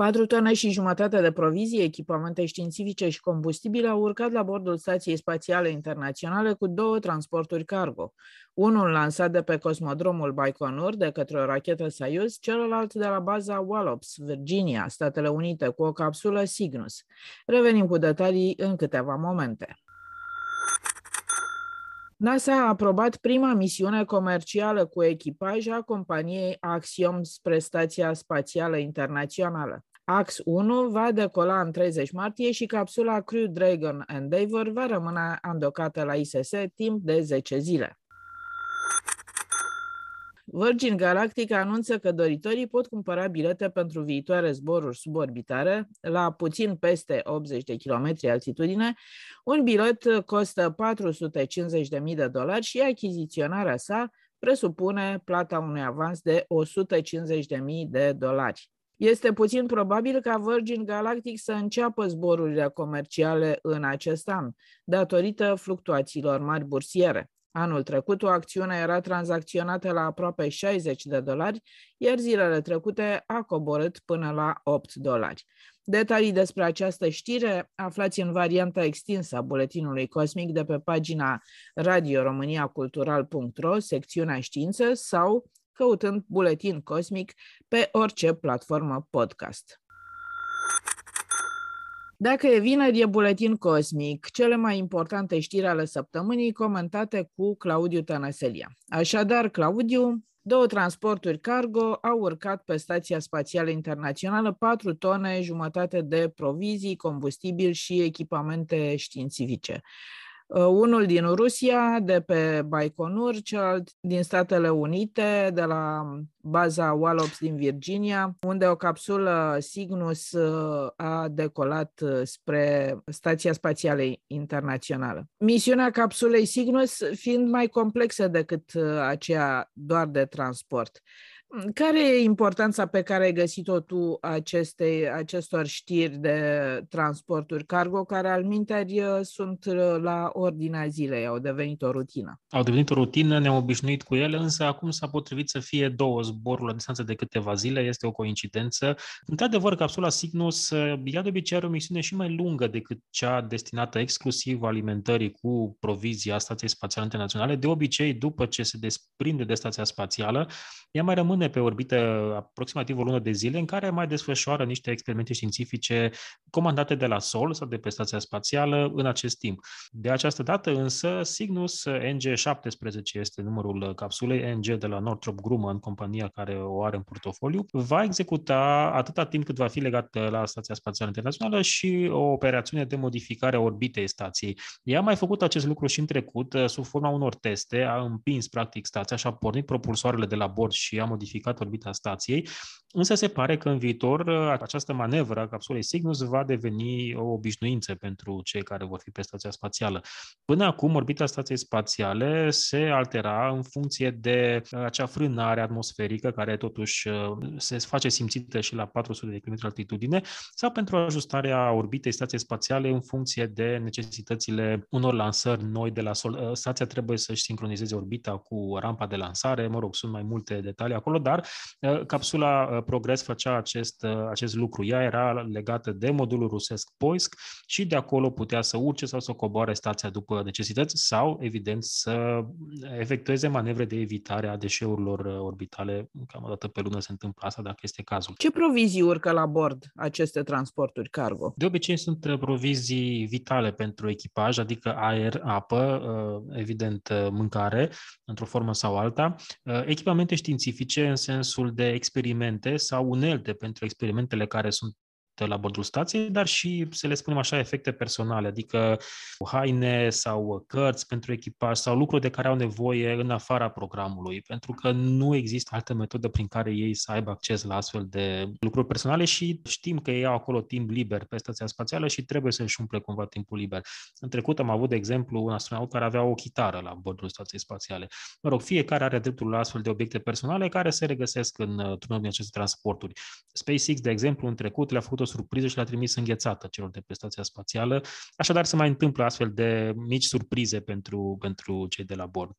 Patru tone și jumătate de provizii, echipamente științifice și combustibile au urcat la bordul Stației Spațiale Internaționale cu două transporturi cargo. Unul lansat de pe cosmodromul Baikonur de către o rachetă Soyuz, celălalt de la baza Wallops, Virginia, Statele Unite, cu o capsulă Cygnus. Revenim cu detalii în câteva momente. NASA a aprobat prima misiune comercială cu echipaj a companiei Axiom spre Stația Spațială Internațională. AX-1 va decola în 30 martie și capsula Crew Dragon Endeavour va rămâne andocată la ISS timp de 10 zile. Virgin Galactic anunță că doritorii pot cumpăra bilete pentru viitoare zboruri suborbitare la puțin peste 80 de km altitudine. Un bilet costă 450.000 de dolari și achiziționarea sa presupune plata unui avans de 150.000 de dolari. Este puțin probabil ca Virgin Galactic să înceapă zborurile comerciale în acest an, datorită fluctuațiilor mari bursiere. Anul trecut, o acțiune era tranzacționată la aproape 60 de dolari, iar zilele trecute a coborât până la 8 dolari. Detalii despre această știre aflați în varianta extinsă a buletinului cosmic de pe pagina radioromaniacultural.ro, secțiunea știință sau căutând buletin cosmic pe orice platformă podcast. Dacă e vineri, e buletin cosmic, cele mai importante știri ale săptămânii comentate cu Claudiu Tănăselia. Așadar, Claudiu, două transporturi cargo au urcat pe Stația Spațială Internațională 4 tone jumătate de provizii, combustibil și echipamente științifice. Uh, unul din Rusia, de pe Baikonur, celălalt din Statele Unite, de la baza Wallops din Virginia, unde o capsulă Cygnus uh, a decolat uh, spre Stația Spațială Internațională. Misiunea capsulei Cygnus fiind mai complexă decât aceea doar de transport. Care e importanța pe care ai găsit-o tu acestei, acestor știri de transporturi cargo, care al minteri sunt la ordinea zilei, au devenit o rutină? Au devenit o rutină, ne-am obișnuit cu ele, însă acum s-a potrivit să fie două zboruri la distanță de câteva zile, este o coincidență. Într-adevăr, capsula Cygnus, ea de obicei are o misiune și mai lungă decât cea destinată exclusiv alimentării cu provizia Stației Spațiale Internaționale. De obicei, după ce se desprinde de Stația Spațială, ea mai rămâne pe orbită aproximativ o lună de zile în care mai desfășoară niște experimente științifice comandate de la Sol sau de pe stația spațială în acest timp. De această dată însă Cygnus NG-17 este numărul capsulei NG de la Northrop Grumman, compania care o are în portofoliu, va executa atâta timp cât va fi legat la Stația Spațială Internațională și o operațiune de modificare a orbitei stației. Ea a mai făcut acest lucru și în trecut, sub forma unor teste, a împins practic stația și a pornit propulsoarele de la bord și a modificat orbita stației, însă se pare că în viitor uh, această manevră a capsulei Cygnus va deveni o obișnuință pentru cei care vor fi pe stația spațială. Până acum, orbita stației spațiale se altera în funcție de uh, acea frânare atmosferică care totuși uh, se face simțită și la 400 de km altitudine sau pentru ajustarea orbitei stației spațiale în funcție de necesitățile unor lansări noi de la Sol. Stația trebuie să-și sincronizeze orbita cu rampa de lansare, mă rog, sunt mai multe detalii acolo, dar uh, capsula uh, Progress făcea acest, uh, acest lucru. Ea era legată de modulul rusesc Poisk și de acolo putea să urce sau să coboare stația după necesități sau, evident, să efectueze manevre de evitare a deșeurilor orbitale. Cam o dată pe lună se întâmplă asta, dacă este cazul. Ce provizii urcă la bord aceste transporturi cargo? De obicei sunt provizii vitale pentru echipaj, adică aer, apă, evident mâncare, într-o formă sau alta, echipamente științifice în sensul de experimente sau unelte pentru experimentele care sunt la bordul stației, dar și, să le spunem așa, efecte personale, adică haine sau cărți pentru echipaj sau lucruri de care au nevoie în afara programului, pentru că nu există altă metodă prin care ei să aibă acces la astfel de lucruri personale și știm că ei au acolo timp liber pe stația spațială și trebuie să-și umple cumva timpul liber. În trecut am avut, de exemplu, un astronaut care avea o chitară la bordul stației spațiale. Mă rog, fiecare are dreptul la astfel de obiecte personale care se regăsesc în uh, unul din aceste transporturi. SpaceX, de exemplu, în trecut le-a făcut o surpriză și le-a trimis înghețată celor de pe stația spațială, așadar se mai întâmplă astfel de mici surprize pentru, pentru cei de la bord.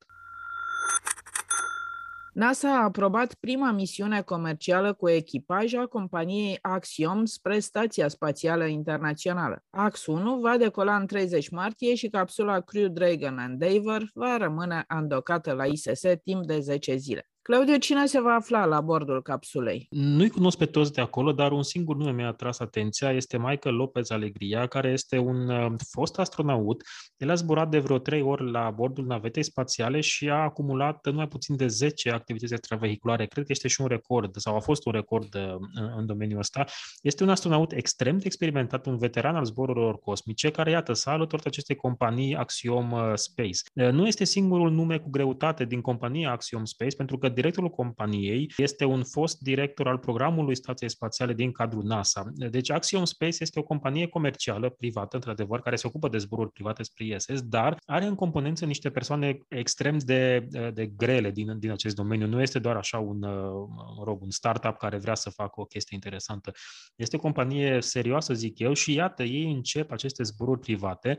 NASA a aprobat prima misiune comercială cu echipaj a companiei Axiom spre Stația Spațială Internațională. AX-1 va decola în 30 martie și capsula Crew Dragon Endeavour va rămâne andocată la ISS timp de 10 zile. Claudiu, cine se va afla la bordul capsulei? Nu-i cunosc pe toți de acolo, dar un singur nume mi-a atras atenția, este Michael Lopez Alegria, care este un uh, fost astronaut. El a zburat de vreo trei ori la bordul navetei spațiale și a acumulat nu mai puțin de 10 activități extravehiculare. Cred că este și un record, sau a fost un record uh, în, în domeniul ăsta. Este un astronaut extrem de experimentat, un veteran al zborurilor cosmice, care, iată, s-a alăturat acestei companii Axiom uh, Space. Nu este singurul nume cu greutate din compania Axiom Space, pentru că directorul companiei este un fost director al programului Stației Spațiale din cadrul NASA. Deci Axiom Space este o companie comercială, privată, într-adevăr, care se ocupă de zboruri private spre ISS, dar are în componență niște persoane extrem de, de grele din, din acest domeniu. Nu este doar așa un, mă rog, un startup care vrea să facă o chestie interesantă. Este o companie serioasă, zic eu, și iată, ei încep aceste zboruri private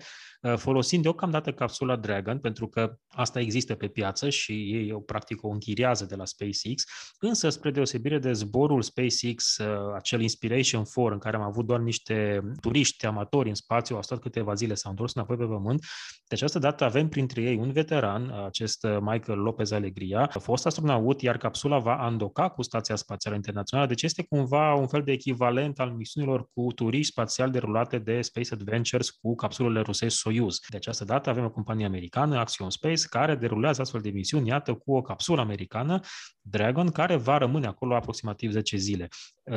folosind deocamdată capsula Dragon, pentru că asta există pe piață și ei o practic o închiriază de la SpaceX, însă spre deosebire de zborul SpaceX, uh, acel Inspiration 4, în care am avut doar niște turiști amatori în spațiu, au stat câteva zile, s-au întors înapoi pe pământ, de această dată avem printre ei un veteran, acest uh, Michael Lopez Alegria, a fost astronaut, iar capsula va andoca cu Stația Spațială Internațională, deci este cumva un fel de echivalent al misiunilor cu turiști spațiali derulate de Space Adventures cu capsulele rusești Soyuz. De această dată avem o companie americană, Axiom Space, care derulează astfel de misiuni, iată, cu o capsulă americană Dragon, care va rămâne acolo aproximativ 10 zile,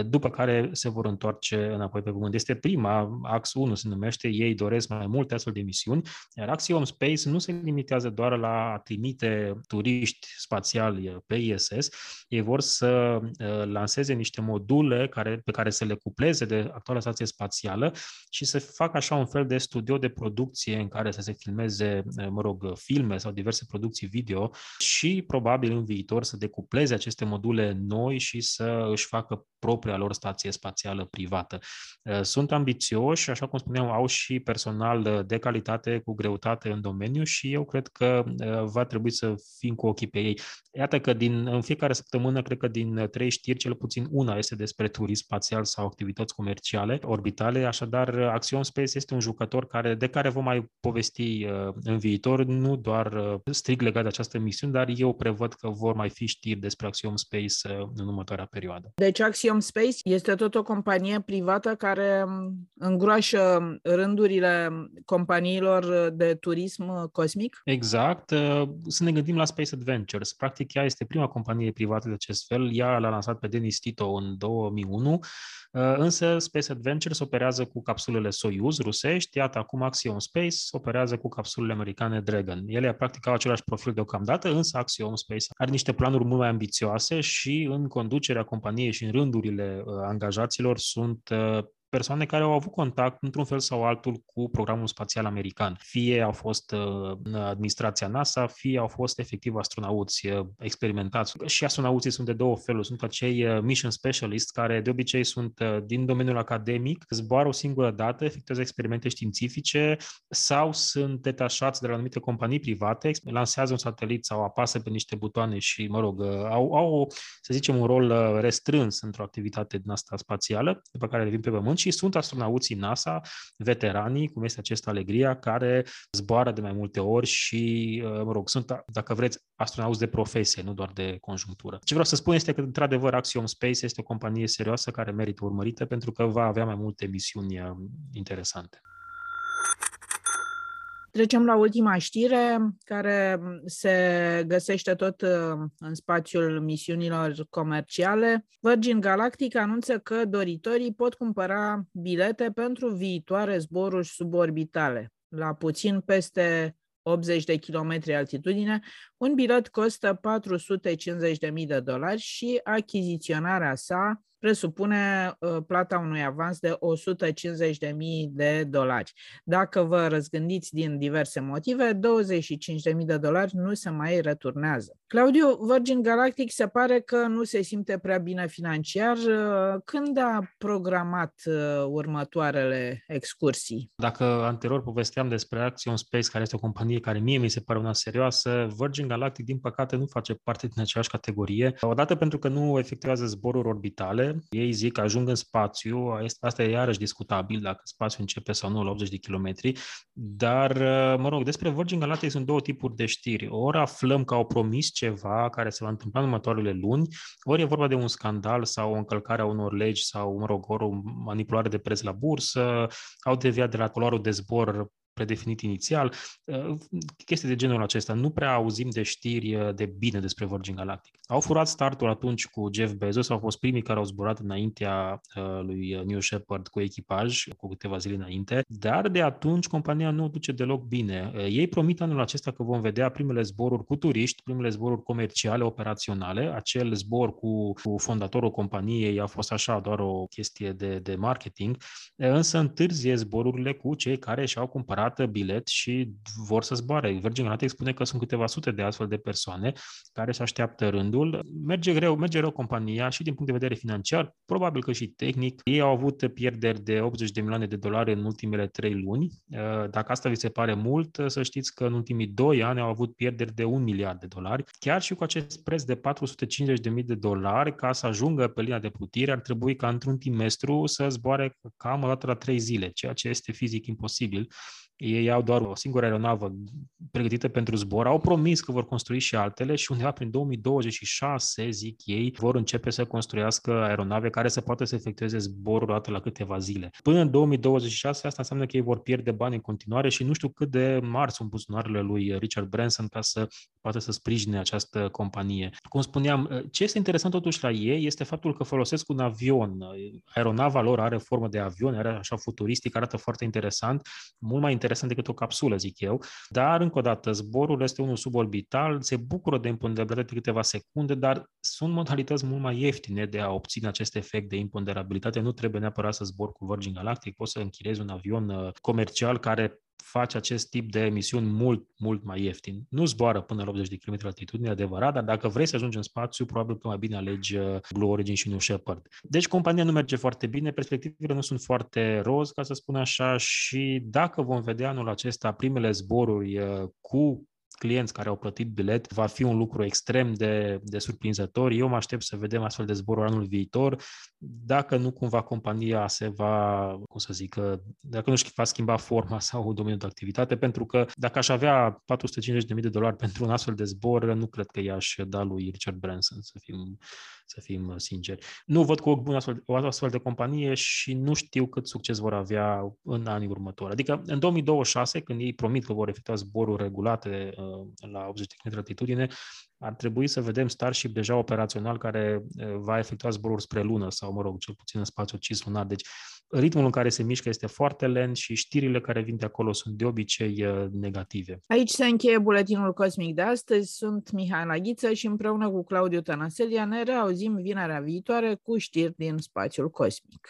după care se vor întoarce înapoi pe Pământ. Este prima, Ax 1 se numește, ei doresc mai multe astfel de misiuni, iar Axiom Space nu se limitează doar la a trimite turiști spațiali pe ISS, ei vor să lanseze niște module care, pe care să le cupleze de actuala stație spațială și să facă așa un fel de studio de producție în care să se filmeze, mă rog, filme sau diverse producții video și probabil în viitor să decupleze aceste module noi și să își facă propria lor stație spațială privată. Uh, sunt ambițioși, așa cum spuneam, au și personal de calitate cu greutate în domeniu și eu cred că uh, va trebui să fim cu ochii pe ei. Iată că din, în fiecare săptămână, cred că din trei știri, cel puțin una este despre turism spațial sau activități comerciale, orbitale, așadar Axiom Space este un jucător care, de care vom mai povesti uh, în viitor, nu doar strict legat de această misiune, dar eu prevăd că vor mai fi știri despre Axiom Space uh, în următoarea perioadă. Deci Axiom Space este tot o companie privată care um, îngroașă rândurile companiilor de turism cosmic? Exact. Uh, să ne gândim la Space Adventures. Practic, ea este prima companie privată de acest fel. Ea l-a lansat pe Denis Tito în 2001, uh, însă Space Adventures operează cu capsulele Soyuz rusești, iată acum Axiom Space operează cu capsulele americane Dragon. Ele practic au același profil deocamdată, însă Axiom Space are niște planuri mult mai ambițioase și în conducerea companiei și în rândurile uh, angajaților sunt uh, persoane care au avut contact într-un fel sau altul cu programul spațial american. Fie au fost uh, în administrația NASA, fie au fost efectiv astronauți uh, experimentați. Și astronauții sunt de două feluri. Sunt acei uh, mission specialists care de obicei sunt din domeniul academic, zboară o singură dată, efectuează experimente științifice sau sunt detașați de la anumite companii private, lansează un satelit sau apasă pe niște butoane și, mă rog, au, au să zicem, un rol restrâns într-o activitate din asta spațială, după care revin pe Pământ și sunt astronauții NASA, veteranii, cum este acest Alegria, care zboară de mai multe ori și, uh, mă rog, sunt, dacă vreți, astronauți de profesie, nu doar de conjunctură. Ce vreau să spun este că, într-adevăr, Axiom Space este o companie serioasă care merită urmărită pentru că va avea mai multe misiuni uh, interesante. Trecem la ultima știre, care se găsește tot uh, în spațiul misiunilor comerciale. Virgin Galactic anunță că doritorii pot cumpăra bilete pentru viitoare zboruri suborbitale la puțin peste 80 de kilometri altitudine, un bilet costă 450.000 de dolari și achiziționarea sa presupune uh, plata unui avans de 150.000 de dolari. Dacă vă răzgândiți din diverse motive, 25.000 de dolari nu se mai returnează. Claudiu, Virgin Galactic se pare că nu se simte prea bine financiar. Uh, când a programat uh, următoarele excursii? Dacă anterior povesteam despre Action Space, care este o companie care mie mi se pare una serioasă, Virgin Galactic, din păcate, nu face parte din aceeași categorie. Odată pentru că nu efectuează zboruri orbitale, ei zic că ajung în spațiu, asta e iarăși discutabil dacă spațiul începe sau nu la 80 de kilometri, dar, uh, mă rog, despre Virgin Galactic sunt două tipuri de știri. Ori aflăm că au promis ceva care se va întâmpla în următoarele luni, ori e vorba de un scandal sau o încălcare a unor legi sau, mă rog, ori o manipulare de preț la bursă, au deviat de la culoarul de zbor predefinit inițial, uh, chestii de genul acesta. Nu prea auzim de știri uh, de bine despre Virgin Galactic. Au furat startul atunci cu Jeff Bezos, au fost primii care au zburat înaintea uh, lui New Shepard cu echipaj, cu câteva zile înainte, dar de atunci compania nu duce deloc bine. Ei promit anul acesta că vom vedea primele zboruri cu turiști, primele zboruri comerciale, operaționale. Acel zbor cu, cu fondatorul companiei a fost așa doar o chestie de, de marketing, însă întârzie zborurile cu cei care și-au cumpărat cumpărat bilet și vor să zboare. Virgin Galactic spune că sunt câteva sute de astfel de persoane care se așteaptă rândul. Merge greu, merge rău compania și din punct de vedere financiar, probabil că și tehnic. Ei au avut pierderi de 80 de milioane de dolari în ultimele trei luni. Uh, dacă asta vi se pare mult, să știți că în ultimii doi ani au avut pierderi de un miliard de dolari. Chiar și cu acest preț de 450 de mii de dolari, ca să ajungă pe linia de plutire, ar trebui ca într-un trimestru să zboare cam o dată la trei zile, ceea ce este fizic imposibil. Ei au doar o singură aeronavă pregătită pentru zbor, au promis că vor construi și altele și undeva prin 2026, zic ei, vor începe să construiască aeronave care să poată să efectueze zborul dată la câteva zile. Până în 2026, asta înseamnă că ei vor pierde bani în continuare și nu știu cât de mari sunt buzunarele lui Richard Branson ca să poată să sprijine această companie. Cum spuneam, ce este interesant totuși la ei este faptul că folosesc un avion. Aeronava lor are formă de avion, are așa futuristic, arată foarte interesant, mult mai interesant decât o capsulă, zic eu. Dar, încă o dată, zborul este unul suborbital, se bucură de imponderabilitate de câteva secunde, dar sunt modalități mult mai ieftine de a obține acest efect de imponderabilitate. Nu trebuie neapărat să zbor cu Virgin Galactic, poți să închiriezi un avion uh, comercial care face acest tip de emisiuni mult, mult mai ieftin. Nu zboară până la 80 de km altitudine, adevărat, dar dacă vrei să ajungi în spațiu, probabil că mai bine alegi uh, Blue Origin și New Shepard. Deci compania nu merge foarte bine, perspectivele nu sunt foarte roz, ca să spun așa, și dacă vom vedea anul acesta primele zboruri uh, cu clienți care au plătit bilet, va fi un lucru extrem de, de surprinzător. Eu mă aștept să vedem astfel de zboruri anul viitor, dacă nu cumva compania se va, cum să zic, dacă nu-și va schimba forma sau domeniul de activitate, pentru că dacă aș avea 450.000 de dolari pentru un astfel de zbor, nu cred că i-aș da lui Richard Branson, să fim să fim uh, sinceri. Nu văd cu ochi bun astfel, o astfel de companie și nu știu cât succes vor avea în anii următori. Adică în 2026, când ei promit că vor efectua zboruri regulate uh, la 80 de km altitudine, ar trebui să vedem Starship deja operațional care uh, va efectua zboruri spre lună sau, mă rog, cel puțin în spațiu cislunar. Deci ritmul în care se mișcă este foarte lent și știrile care vin de acolo sunt de obicei uh, negative. Aici se încheie buletinul cosmic de astăzi. Sunt Mihai Laghiță și împreună cu Claudiu Tănăselia ne reauzim vinerea viitoare cu știri din spațiul cosmic.